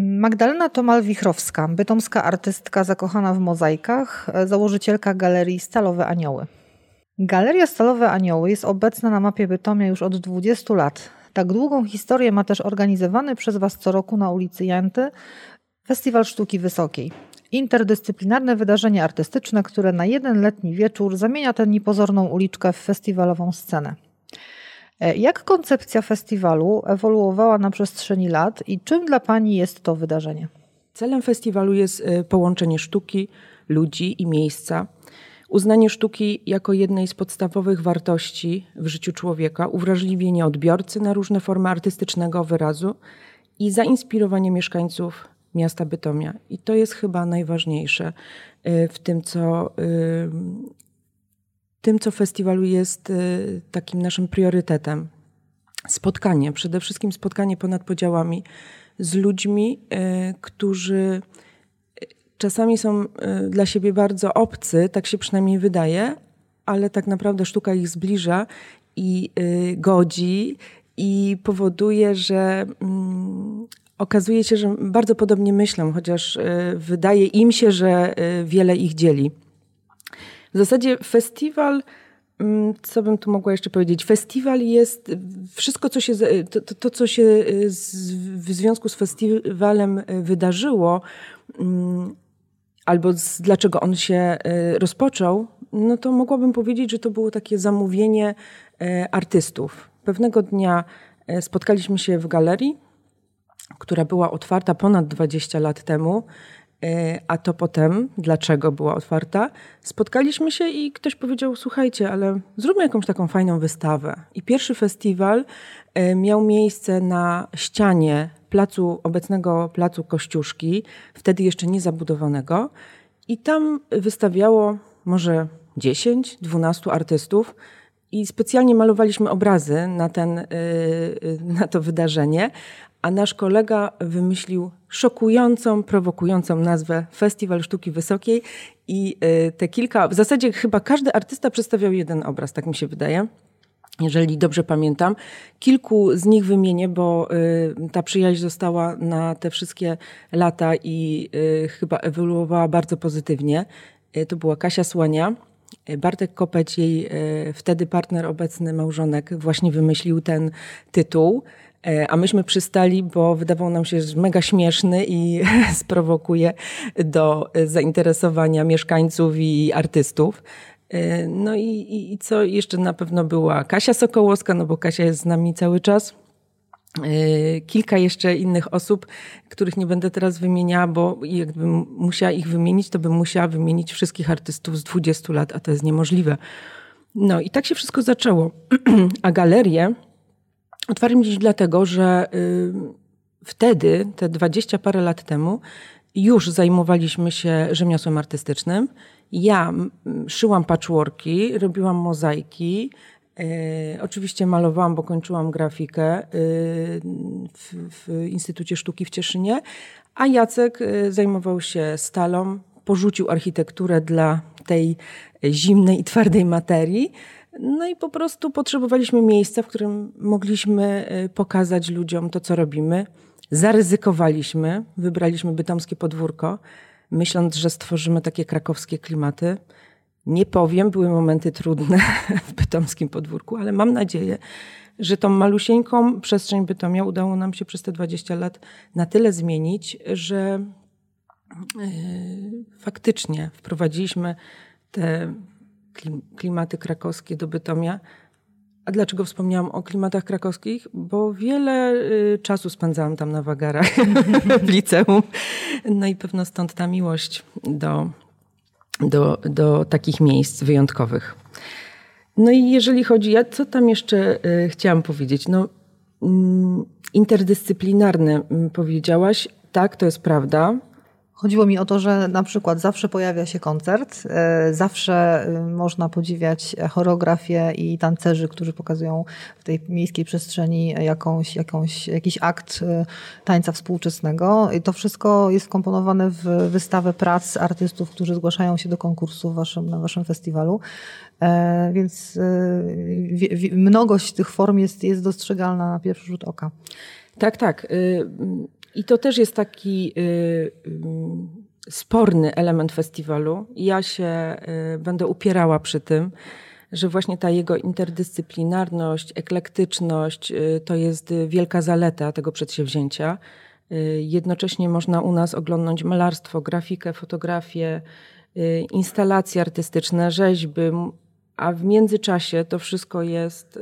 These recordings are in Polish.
Magdalena Tomal-Wichrowska, bytomska artystka zakochana w mozaikach, założycielka galerii Stalowe Anioły. Galeria Stalowe Anioły jest obecna na mapie Bytomia już od 20 lat. Tak długą historię ma też organizowany przez Was co roku na ulicy Janty Festiwal Sztuki Wysokiej. Interdyscyplinarne wydarzenie artystyczne, które na jeden letni wieczór zamienia tę niepozorną uliczkę w festiwalową scenę. Jak koncepcja festiwalu ewoluowała na przestrzeni lat i czym dla Pani jest to wydarzenie? Celem festiwalu jest e, połączenie sztuki, ludzi i miejsca. Uznanie sztuki jako jednej z podstawowych wartości w życiu człowieka, uwrażliwienie odbiorcy na różne formy artystycznego wyrazu i zainspirowanie mieszkańców miasta Bytomia. I to jest chyba najważniejsze e, w tym, co tym, co festiwalu jest y, takim naszym priorytetem. Spotkanie, przede wszystkim spotkanie ponad podziałami z ludźmi, y, którzy y, czasami są dla siebie bardzo obcy, tak się przynajmniej wydaje, ale tak naprawdę sztuka ich zbliża i godzi i powoduje, że mm, okazuje się, że bardzo podobnie myślą, chociaż wydaje im się, że wiele ich dzieli. W zasadzie festiwal, mm, co bym tu mogła jeszcze powiedzieć? Festiwal jest wszystko, co się, to, to, to co się y, z, w związku z festiwalem y, wydarzyło, mm, albo z, dlaczego on się y, rozpoczął, no to mogłabym powiedzieć, że to było takie zamówienie artystów. Pewnego dnia spotkaliśmy się w galerii, która była otwarta ponad 20 lat temu a to potem, dlaczego była otwarta, spotkaliśmy się i ktoś powiedział: Słuchajcie, ale zróbmy jakąś taką fajną wystawę. I pierwszy festiwal e, miał miejsce na ścianie placu, obecnego placu Kościuszki, wtedy jeszcze nie zabudowanego. I tam wystawiało może 10-12 artystów. I specjalnie malowaliśmy obrazy na, ten, e, na to wydarzenie, a nasz kolega wymyślił szokującą, prowokującą nazwę Festiwal Sztuki Wysokiej i y, te kilka, w zasadzie chyba każdy artysta przedstawiał jeden obraz, tak mi się wydaje. Jeżeli dobrze pamiętam, kilku z nich wymienię, bo y, ta przyjaźń została na te wszystkie lata i y, chyba ewoluowała bardzo pozytywnie. To była Kasia Słania, Bartek Kopeć, jej wtedy partner, obecny małżonek, właśnie wymyślił ten tytuł. E, a myśmy przystali, bo wydawał nam się że mega śmieszny i sprowokuje do zainteresowania mieszkańców i artystów. E, no i, i, co jeszcze na pewno była Kasia Sokołowska, no bo Kasia jest z nami cały czas. E, kilka jeszcze innych osób, których nie będę teraz wymieniała, bo jakbym musiała ich wymienić, to bym musiała wymienić wszystkich artystów z 20 lat, a to jest niemożliwe. No i tak się wszystko zaczęło. A galerie Otwarłem dziś dlatego, że y, wtedy, te dwadzieścia parę lat temu, już zajmowaliśmy się rzemiosłem artystycznym. Ja szyłam patchworki, robiłam mozaiki, y, oczywiście malowałam, bo kończyłam grafikę y, w, w, Instytucie Sztuki w Cieszynie, a Jacek zajmował się stalą, porzucił architekturę dla tej zimnej i twardej materii. No i po prostu potrzebowaliśmy miejsca, w którym mogliśmy y, pokazać ludziom to, co robimy. Zaryzykowaliśmy, wybraliśmy bytomskie podwórko, myśląc, że stworzymy takie krakowskie klimaty. Nie powiem, były momenty trudne w bytomskim podwórku, ale mam nadzieję, że tą malusieńką przestrzeń Bytomia udało nam się przez te 20 lat na tyle zmienić, że yy, faktycznie wprowadziliśmy te klimaty krakowskie do Bytomia. A dlaczego wspomniałam o klimatach krakowskich? Bo wiele y, czasu spędzałam tam na wagarach w liceum. No i pewno stąd ta miłość do, do, do takich miejsc wyjątkowych. No i jeżeli chodzi, ja co tam jeszcze y, chciałam powiedzieć? No, mm, interdyscyplinarne mm, powiedziałaś. Tak, to jest prawda. Chodziło mi o to, że na przykład zawsze pojawia się koncert, e, zawsze e, można podziwiać choreografię i tancerzy, którzy pokazują w tej miejskiej przestrzeni jakąś, jakąś, jakiś akt e, tańca współczesnego. I to wszystko jest wkomponowane w wystawę prac artystów, którzy zgłaszają się do konkursu waszym, na waszym festiwalu. Więc mnogość tych form jest, jest dostrzegalna na pierwszy rzut oka. Tak, tak. I to też jest taki y, y, sporny element festiwalu. Ja się y, będę upierała przy tym, że właśnie ta jego interdyscyplinarność, eklektyczność to jest wielka zaleta tego przedsięwzięcia. Jednocześnie można u nas oglądać malarstwo, grafikę, fotografię, instalacje artystyczne, rzeźby, a w międzyczasie to wszystko jest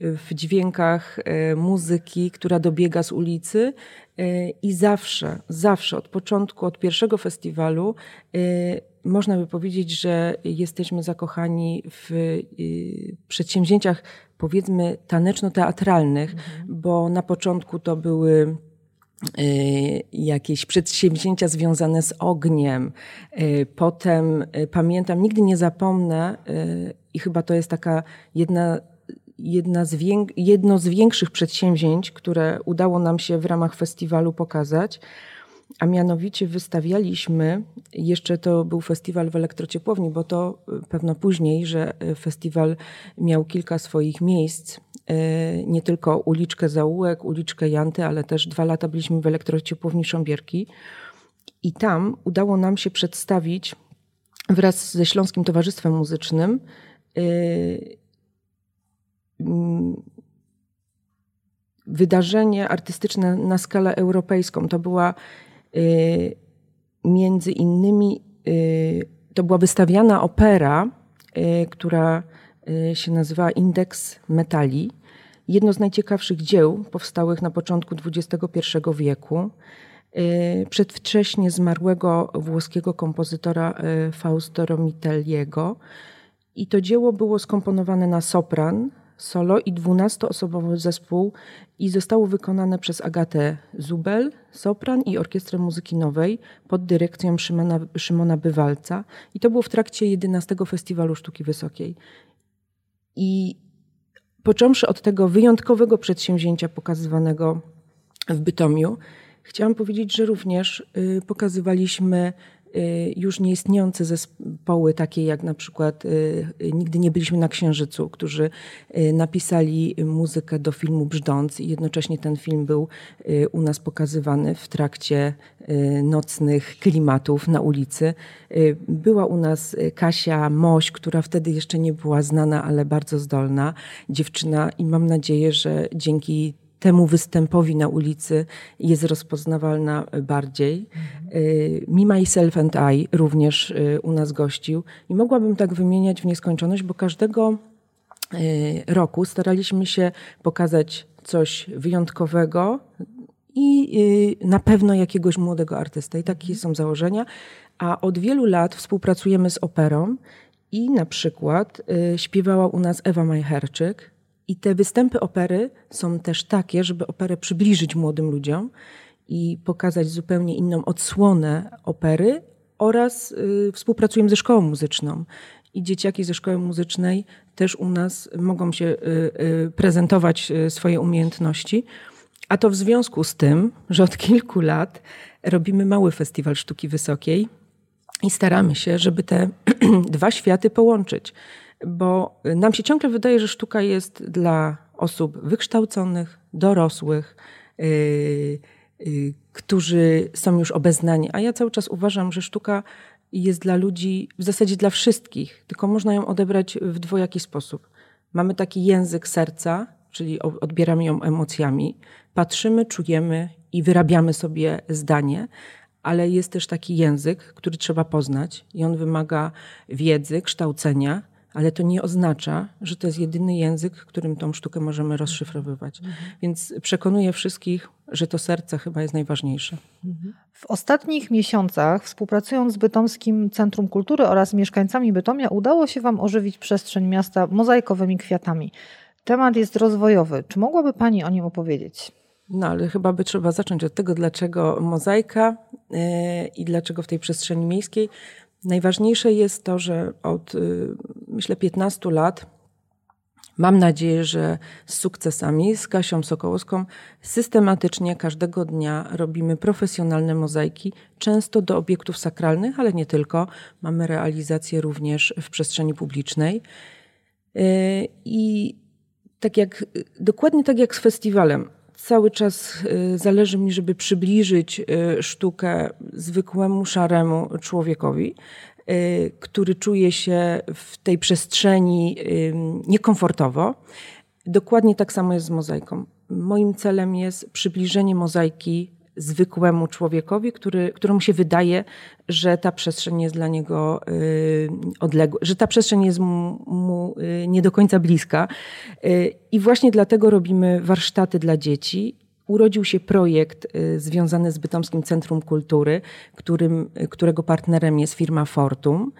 w dźwiękach muzyki, która dobiega z ulicy i zawsze, zawsze od początku, od pierwszego festiwalu można by powiedzieć, że jesteśmy zakochani w y, przedsięwzięciach, powiedzmy, taneczno-teatralnych, mhm. bo na początku to były y, jakieś przedsięwzięcia związane z ogniem. Y, potem pamiętam, nigdy nie zapomnę, i chyba to jest taka jedna, jedna z jedno z większych przedsięwzięć, które udało nam się w ramach festiwalu pokazać a mianowicie wystawialiśmy, jeszcze to był festiwal w elektrociepłowni, bo to y, pewno później, że y, festiwal miał kilka swoich miejsc, y, nie tylko uliczkę Zaułek, uliczkę Janty, ale też dwa lata byliśmy w elektrociepłowni Sząbierki i tam udało nam się przedstawić wraz ze Śląskim Towarzystwem Muzycznym mm, wydarzenie artystyczne na skalę europejską. To była między innymi y, to była wystawiana opera, y, która się nazywa Indeks Metali. Jedno z najciekawszych dzieł powstałych na początku XXI wieku. Przedwcześnie zmarłego włoskiego kompozytora Fausto Romitelliego. I to dzieło było skomponowane na sopran, solo i dwunastoosobowy zespół i zostało wykonane przez Agatę Zubel, sopran i Orkiestrę Muzyki Nowej pod dyrekcją Szymona, Szymona Bywalca. I to było w trakcie 11 Festiwalu Sztuki Wysokiej. I począwszy od tego wyjątkowego przedsięwzięcia pokazywanego w Bytomiu, chciałam powiedzieć, że również y, pokazywaliśmy już nieistniejące zespoły, takie jak na przykład y, Nigdy nie byliśmy na Księżycu, którzy y, napisali muzykę do filmu Brzdąc i jednocześnie ten film był u nas pokazywany w trakcie nocnych klimatów na ulicy. Była u nas Kasia Moś, która wtedy jeszcze nie była znana, ale bardzo zdolna dziewczyna i mam nadzieję, że dzięki temu występowi na ulicy jest rozpoznawalna bardziej. Me, Myself and I również y, u nas gościł i mogłabym tak wymieniać w nieskończoność, bo każdego y, roku staraliśmy się pokazać coś wyjątkowego i y, na pewno jakiegoś młodego artysta. I takie są założenia. A od wielu lat współpracujemy z operą i na przykład śpiewała u nas Ewa Majcherczyk, i te występy opery są też takie, żeby operę przybliżyć młodym ludziom i pokazać zupełnie inną odsłonę opery oraz y, współpracujemy ze szkołą muzyczną. I dzieciaki ze szkoły muzycznej też u nas mogą się y, y, prezentować y, swoje umiejętności. A to w związku z tym, że od kilku lat robimy mały festiwal sztuki wysokiej i staramy się, żeby te dwa światy połączyć bo nam się ciągle wydaje, że sztuka jest dla osób wykształconych, dorosłych, yy, yy, którzy są już obeznani. A ja cały czas uważam, że sztuka jest dla ludzi, w zasadzie dla wszystkich, tylko można ją odebrać w dwojaki sposób. Mamy taki język serca, czyli odbieramy ją emocjami, patrzymy, czujemy i wyrabiamy sobie zdanie, ale jest też taki język, który trzeba poznać i on wymaga wiedzy, kształcenia ale to nie oznacza, że to jest jedyny język, którym tą sztukę możemy rozszyfrowywać. Mhm. Więc przekonuję wszystkich, że to serce chyba jest najważniejsze. W ostatnich miesiącach, współpracując z Bytomskim Centrum Kultury oraz mieszkańcami Bytomia, udało się Wam ożywić przestrzeń miasta mozaikowymi kwiatami. Temat jest rozwojowy. Czy mogłaby Pani o nim opowiedzieć? No, ale chyba by trzeba zacząć od tego, dlaczego mozaika yy, i dlaczego w tej przestrzeni miejskiej. Najważniejsze jest to, że od y, myślę 15 lat Mam nadzieję, że z sukcesami, z Kasią Sokołowską, systematycznie każdego dnia robimy profesjonalne mozaiki, często do obiektów sakralnych, ale nie tylko. Mamy realizację również w przestrzeni publicznej. Y, I tak jak, dokładnie tak jak z festiwalem, cały czas zależy mi, żeby przybliżyć sztukę zwykłemu, szaremu człowiekowi, który czuje się w tej przestrzeni niekomfortowo. Dokładnie tak samo jest z mozaiką. Moim celem jest przybliżenie mozaiki zwykłemu człowiekowi, który, któremu się wydaje, że ta przestrzeń jest dla niego y, odległa, że ta przestrzeń jest mu, y, nie do końca bliska. Y, I właśnie dlatego robimy warsztaty dla dzieci urodził się projekt związany z Bytomskim Centrum Kultury, którym, którego partnerem jest firma Fortum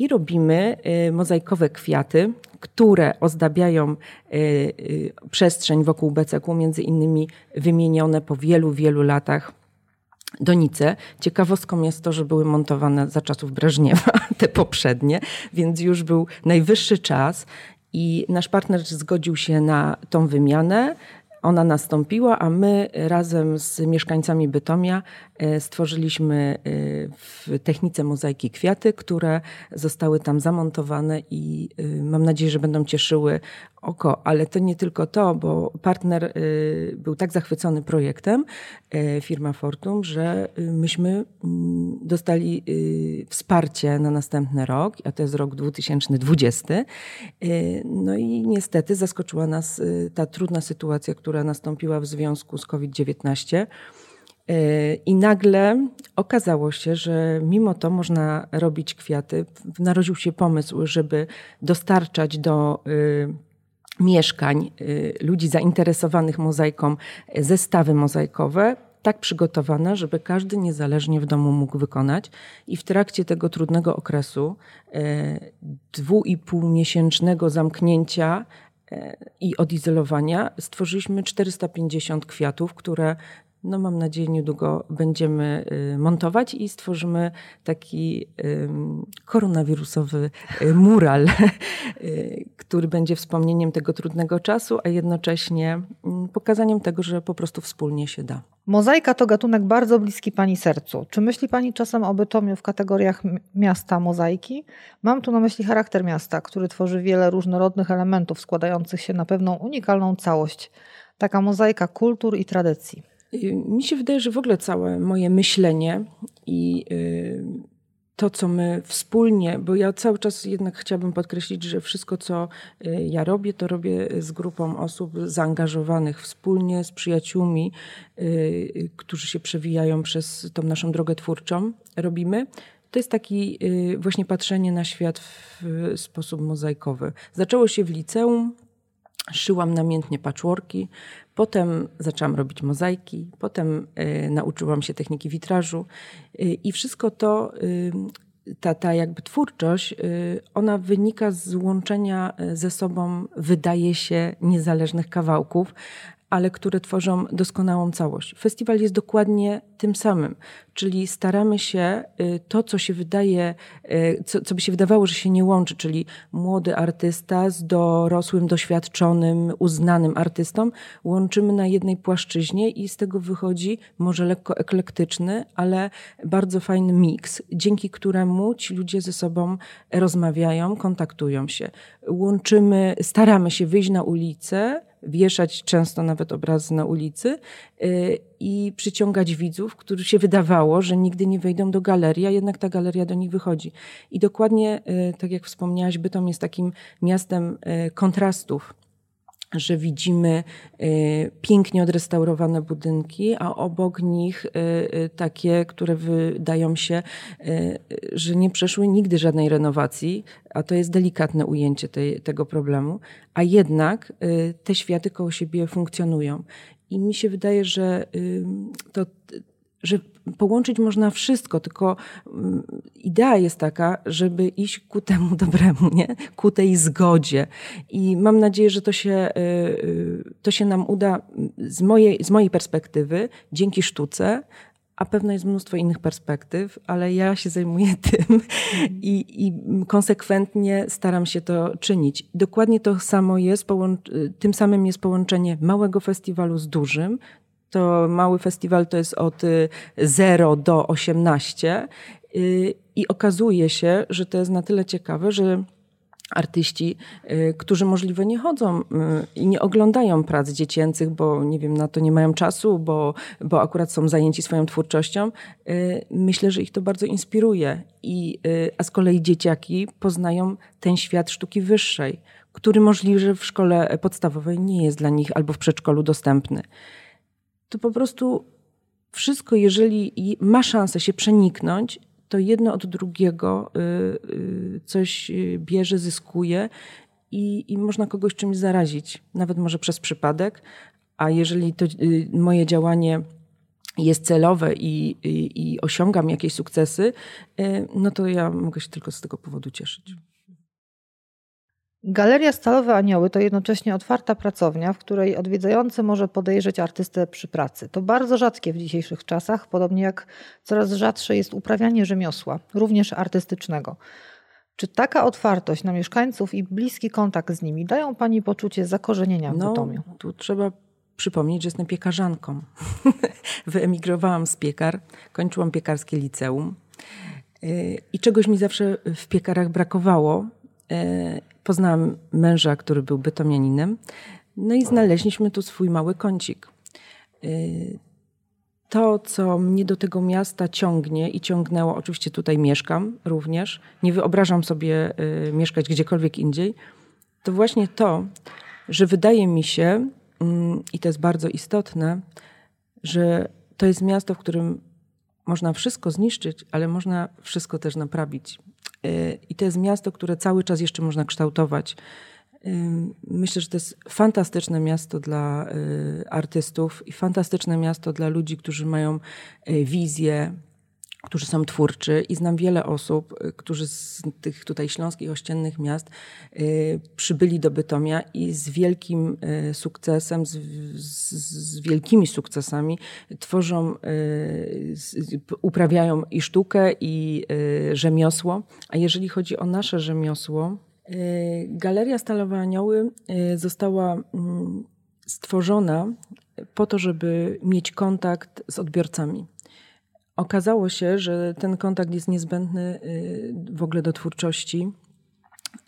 i robimy y, mozaikowe kwiaty, które ozdabiają y, y, przestrzeń wokół beceku, między innymi wymienione po wielu, wielu latach donice. Ciekawostką jest to, że były montowane za czasów Breżniewa, te poprzednie, więc już był najwyższy czas i nasz partner zgodził się na tą wymianę. Ona nastąpiła, a my razem z mieszkańcami Bytomia e, stworzyliśmy e, w technice mozaiki kwiaty, które zostały tam zamontowane i e, mam nadzieję, że będą cieszyły oko. Ale to nie tylko to, bo partner był tak zachwycony projektem, firma Fortum, że myśmy mm, dostali wsparcie na następny rok, a to jest rok 2020. No i niestety zaskoczyła nas ta trudna sytuacja, która która nastąpiła w związku z COVID-19. E, I nagle okazało się, że mimo to można robić kwiaty. Narodził się pomysł, żeby dostarczać do y, mieszkań y, ludzi zainteresowanych mozaiką zestawy mozaikowe, tak przygotowane, żeby każdy niezależnie w domu mógł wykonać. I w trakcie tego trudnego okresu, e, dwu i pół miesięcznego zamknięcia, i odizolowania stworzyliśmy 450 kwiatów, które no mam nadzieję niedługo będziemy y, montować i stworzymy taki koronawirusowy y, mural, y, który będzie wspomnieniem tego trudnego czasu, a jednocześnie pokazaniem tego, że po prostu wspólnie się da. Mozaika to gatunek bardzo bliski Pani sercu. Czy myśli Pani czasem o Bytomiu w kategoriach miasta mozaiki? Mam tu na myśli charakter miasta, który tworzy wiele różnorodnych elementów składających się na pewną unikalną całość. Taka mozaika kultur i tradycji. Mi się wydaje, że w ogóle całe moje myślenie i y, to, co my wspólnie, bo ja cały czas jednak chciałabym podkreślić, że wszystko, co y, ja robię, to robię z grupą osób zaangażowanych wspólnie, z przyjaciółmi, y, którzy się przewijają przez tą naszą drogę twórczą. Robimy. To jest taki właśnie patrzenie na świat w sposób mozaikowy. Zaczęło się w liceum, szyłam namiętnie patchworki, potem zaczęłam robić mozaiki, potem y, nauczyłam się techniki witrażu y, i wszystko to, y, ta, ta jakby twórczość, ona wynika z łączenia ze sobą, wydaje się, niezależnych kawałków, ale które tworzą doskonałą całość. Festiwal jest dokładnie tym samym, czyli staramy się y, to, co się wydaje, y, co, co by się wydawało, że się nie łączy, czyli młody artysta z dorosłym, doświadczonym, uznanym artystą, łączymy na jednej płaszczyźnie i z tego wychodzi może lekko eklektyczny, ale bardzo fajny miks, dzięki któremu ci ludzie ze sobą rozmawiają, kontaktują się. Łączymy, staramy się wyjść na ulicę, wieszać często nawet obrazy na ulicy y, i przyciągać widzów, którzy się wydawało, że nigdy nie wejdą do galerii, a jednak ta galeria do nich wychodzi. I dokładnie, y, tak jak wspomniałaś, Bytom jest takim miastem y, kontrastów że widzimy y, pięknie odrestaurowane budynki, a obok nich y, y, takie, które wydają się, że nie przeszły nigdy żadnej renowacji, a to jest delikatne ujęcie tej, tego problemu, a jednak te światy koło siebie funkcjonują. I mi się wydaje, że to że połączyć można wszystko, tylko mm, idea jest taka, żeby iść ku temu dobremu, nie? ku tej zgodzie. I mam nadzieję, że to się, y, y, to się nam uda z mojej, z mojej perspektywy, dzięki sztuce, a pewno jest mnóstwo innych perspektyw, ale ja się zajmuję tym i, i konsekwentnie staram się to czynić. Dokładnie to samo jest, tym samym jest połączenie małego festiwalu z dużym, to mały festiwal to jest od 0 y, do 18 y, i okazuje się, że to jest na tyle ciekawe, że artyści, y, którzy możliwe nie chodzą i nie oglądają prac dziecięcych, bo nie wiem, na to nie mają czasu, bo, bo akurat są zajęci swoją twórczością. Myślę, że ich to bardzo inspiruje. I, a z kolei dzieciaki poznają ten świat sztuki wyższej, który możliwe w szkole podstawowej nie jest dla nich albo w przedszkolu dostępny. To po prostu wszystko, jeżeli ma szansę się przeniknąć, to jedno od drugiego y, y, coś y, bierze, zyskuje i, i można kogoś czymś zarazić, nawet może przez przypadek. A jeżeli to moje działanie jest celowe i, i, i osiągam jakieś sukcesy, no to ja mogę się tylko z tego powodu cieszyć. Galeria Stalowe Anioły to jednocześnie otwarta pracownia, w której odwiedzający może podejrzeć artystę przy pracy. To bardzo rzadkie w dzisiejszych czasach, podobnie jak coraz rzadsze jest uprawianie rzemiosła, również artystycznego. Czy taka otwartość na mieszkańców i bliski kontakt z nimi dają Pani poczucie zakorzenienia w no, Bytomiu? Tu trzeba przypomnieć, że jestem piekarzanką. Wyemigrowałam z piekar, kończyłam piekarskie liceum y, i czegoś mi zawsze w piekarach brakowało Poznałam męża, który był bytomianinem. No i znaleźliśmy tu swój mały kącik. Y, to, co mnie do tego miasta ciągnie i ciągnęło, oczywiście tutaj mieszkam również, nie wyobrażam sobie y, mieszkać gdziekolwiek indziej, to właśnie to, że wydaje mi się, mm, i to jest bardzo istotne, że to jest miasto, w którym można wszystko zniszczyć, ale można wszystko też naprawić. Y, I to jest miasto, które cały czas jeszcze można kształtować. Y, myślę, że to jest fantastyczne miasto dla y, artystów i fantastyczne miasto dla ludzi, którzy mają wizję, którzy są twórczy i znam wiele osób, y, którzy z tych tutaj śląskich ościennych miast y, przybyli do Bytomia i z wielkim y, sukcesem, z, z, z wielkimi sukcesami tworzą, uprawiają i sztukę, i rzemiosło. A jeżeli chodzi o nasze rzemiosło, Galeria Stalowe Anioły została mm, stworzona po to, żeby mieć kontakt z odbiorcami. Okazało się, że ten kontakt jest niezbędny y, w ogóle do twórczości.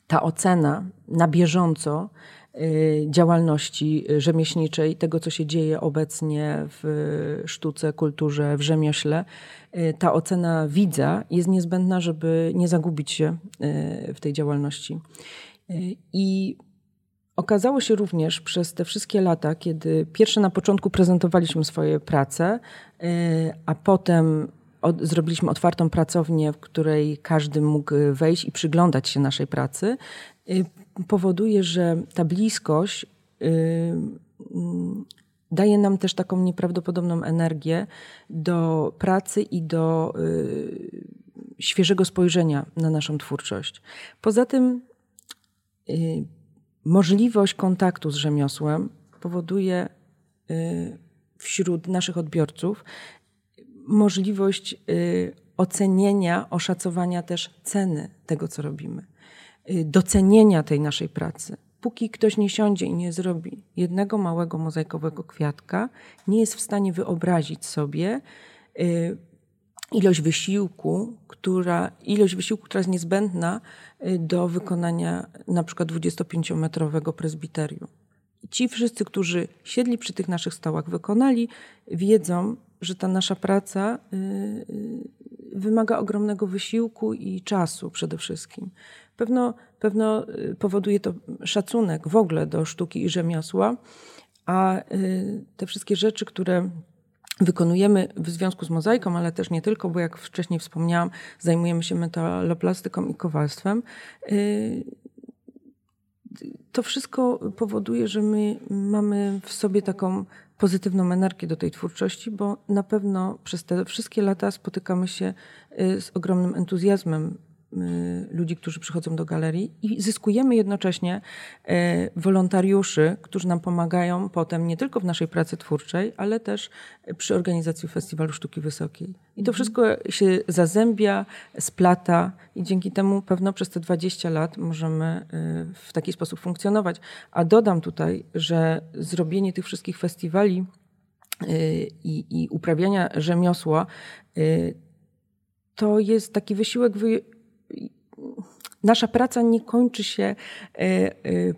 Ta ocena na bieżąco y, działalności rzemieślniczej, tego co się dzieje obecnie w sztuce, kulturze, w rzemiośle, y, ta ocena widza jest niezbędna, żeby nie zagubić się w tej działalności. I Okazało się również przez te wszystkie lata, kiedy pierwsze na początku prezentowaliśmy swoje prace, y, a potem od, zrobiliśmy otwartą pracownię, w której każdy mógł wejść i przyglądać się naszej pracy, y, powoduje, że ta bliskość y, mm, daje nam też taką nieprawdopodobną energię do pracy i do świeżego spojrzenia na naszą twórczość. Poza tym możliwość kontaktu z rzemiosłem powoduje y, wśród naszych odbiorców możliwość y, ocenienia, oszacowania też ceny tego, co robimy, y, docenienia tej naszej pracy. Póki ktoś nie siądzie i nie zrobi jednego małego mozaikowego kwiatka, nie jest w stanie wyobrazić sobie ilość wysiłku, która, ilość wysiłku, która jest niezbędna do wykonania na przykład 25-metrowego prezbiterium. Ci wszyscy, którzy siedli przy tych naszych stołach, wykonali, wiedzą, że ta nasza praca y, y, wymaga ogromnego wysiłku i czasu przede wszystkim. Pewno, pewno powoduje to szacunek w ogóle do sztuki i rzemiosła, a te wszystkie rzeczy, które wykonujemy w związku z mozaiką, ale też nie tylko, bo jak wcześniej wspomniałam, zajmujemy się metaloplastyką i kowalstwem. Y, to wszystko powoduje, że my mamy w sobie taką pozytywną energię do tej twórczości, bo na pewno przez te wszystkie lata spotykamy się y, z ogromnym entuzjazmem ludzi, którzy przychodzą do galerii i zyskujemy jednocześnie y, wolontariuszy, którzy nam pomagają potem nie tylko w naszej pracy twórczej, ale też przy organizacji Festiwalu Sztuki Wysokiej. I to mhm. wszystko się zazębia, splata i dzięki temu pewno przez te 20 lat możemy y, w taki sposób funkcjonować. A dodam tutaj, że zrobienie tych wszystkich festiwali i, i uprawiania rzemiosła to jest taki wysiłek nasza praca nie kończy się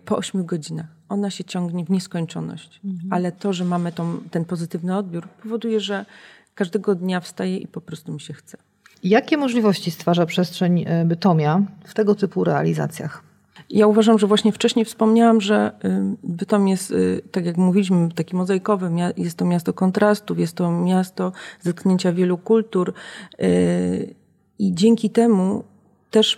po ośmiu godzinach. Ona się ciągnie w nieskończoność. Mhm. Ale to, że mamy tą, ten pozytywny odbiór, powoduje, że każdego dnia wstaje i po prostu mi się chce. Jakie możliwości stwarza przestrzeń Bytomia w tego typu realizacjach? Ja uważam, że właśnie wcześniej wspomniałam, że y, Bytom jest, y, tak jak mówiliśmy, taki mozaikowy. Jest to miasto kontrastów, jest to miasto zetknięcia wielu kultur y, i dzięki temu też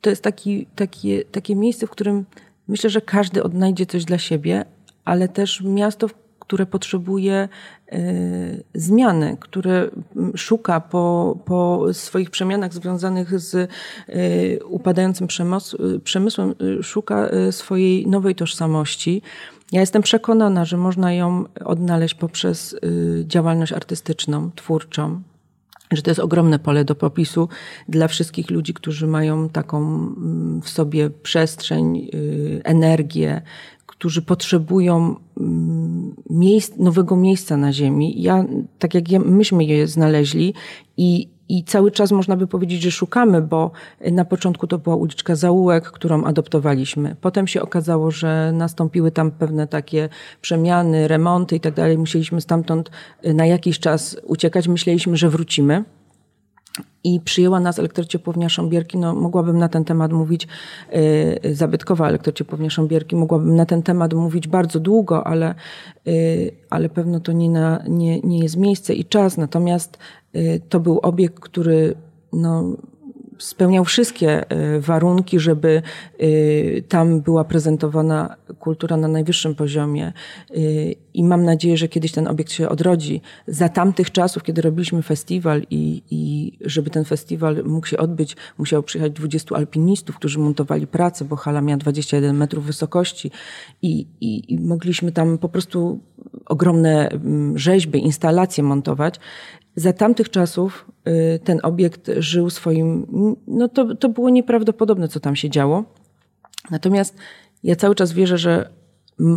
to jest taki, takie, takie miejsce, w którym myślę, że każdy odnajdzie coś dla siebie, ale też miasto, które potrzebuje y, zmiany, które szuka po, po swoich przemianach związanych z y, upadającym przemysłem, y, szuka swojej nowej tożsamości. Ja jestem przekonana, że można ją odnaleźć poprzez działalność artystyczną, twórczą, że to jest ogromne pole do popisu dla wszystkich ludzi, którzy mają taką mm, w sobie przestrzeń, energię, którzy potrzebują mm, miejsc, nowego miejsca na ziemi. Ja, tak jak myśmy je znaleźli i, i cały czas można by powiedzieć, że szukamy, bo na początku to była uliczka Zaułek, którą adoptowaliśmy. Potem się okazało, że nastąpiły tam pewne takie przemiany, remonty i tak dalej. Musieliśmy stamtąd na jakiś czas uciekać. Myśleliśmy, że wrócimy i przyjęła nas elektrociepłownia Szambierki. No, mogłabym na ten temat mówić, yy, zabytkowa elektrociepłownia Szambierki, mogłabym na ten temat mówić bardzo długo, ale, yy, ale pewno to nie, na, nie, nie jest miejsce i czas. Natomiast yy, to był obiekt, który no, spełniał wszystkie e, warunki, żeby e, tam była prezentowana kultura na najwyższym poziomie. E, I mam nadzieję, że kiedyś ten obiekt się odrodzi. Za tamtych czasów, kiedy robiliśmy festiwal i, i żeby ten festiwal mógł się odbyć, musiało przyjechać 20 alpinistów, którzy montowali pracę, bo hala miała 21 metrów wysokości i, i, i mogliśmy tam po prostu ogromne mm, rzeźby, instalacje montować. Za tamtych czasów ten obiekt żył swoim, no to, to było nieprawdopodobne, co tam się działo. Natomiast ja cały czas wierzę, że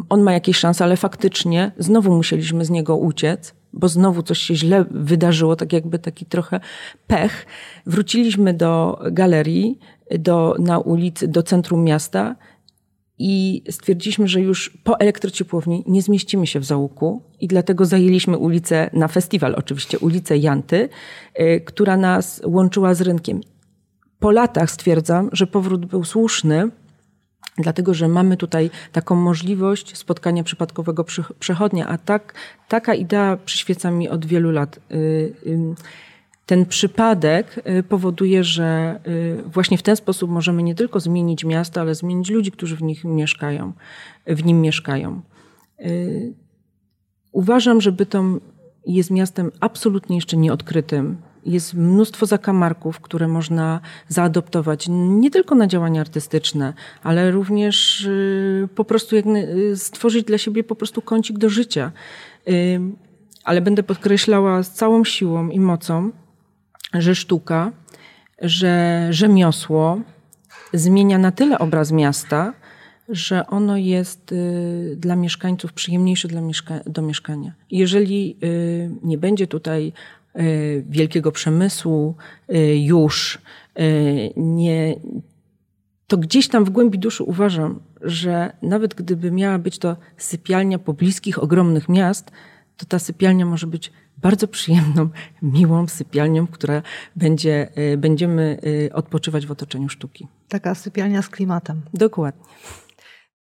on ma jakieś szanse, ale faktycznie znowu musieliśmy z niego uciec, bo znowu coś się źle wydarzyło, tak jakby taki trochę pech. Wróciliśmy do galerii, do, na ulicy, do centrum miasta i stwierdziliśmy, że już po elektrociepłowni nie zmieścimy się w załuku i dlatego zajęliśmy ulicę na festiwal, oczywiście ulicę Janty, y, która nas łączyła z rynkiem. Po latach stwierdzam, że powrót był słuszny, dlatego że mamy tutaj taką możliwość spotkania przypadkowego przechodnia, a tak, taka idea przyświeca mi od wielu lat. Y, ten przypadek y, powoduje, że y, właśnie w ten sposób możemy nie tylko zmienić miasto, ale zmienić ludzi, którzy w nich mieszkają, w nim mieszkają. Y, uważam, że Bytom jest miastem absolutnie jeszcze nieodkrytym. Jest mnóstwo zakamarków, które można zaadoptować nie tylko na działania artystyczne, ale również po prostu jak stworzyć dla siebie po prostu kącik do życia. Ale będę podkreślała z całą siłą i mocą, że sztuka, że rzemiosło zmienia na tyle obraz miasta, że ono jest y, dla mieszkańców przyjemniejsze dla mieszka do mieszkania. Jeżeli y, nie będzie tutaj y, wielkiego przemysłu już, nie, to gdzieś tam w głębi duszy uważam, że nawet gdyby miała być to sypialnia pobliskich, ogromnych miast, to ta sypialnia może być bardzo przyjemną, miłą sypialnią, która będzie, y, będziemy y, odpoczywać w otoczeniu sztuki. Taka sypialnia z klimatem. Dokładnie.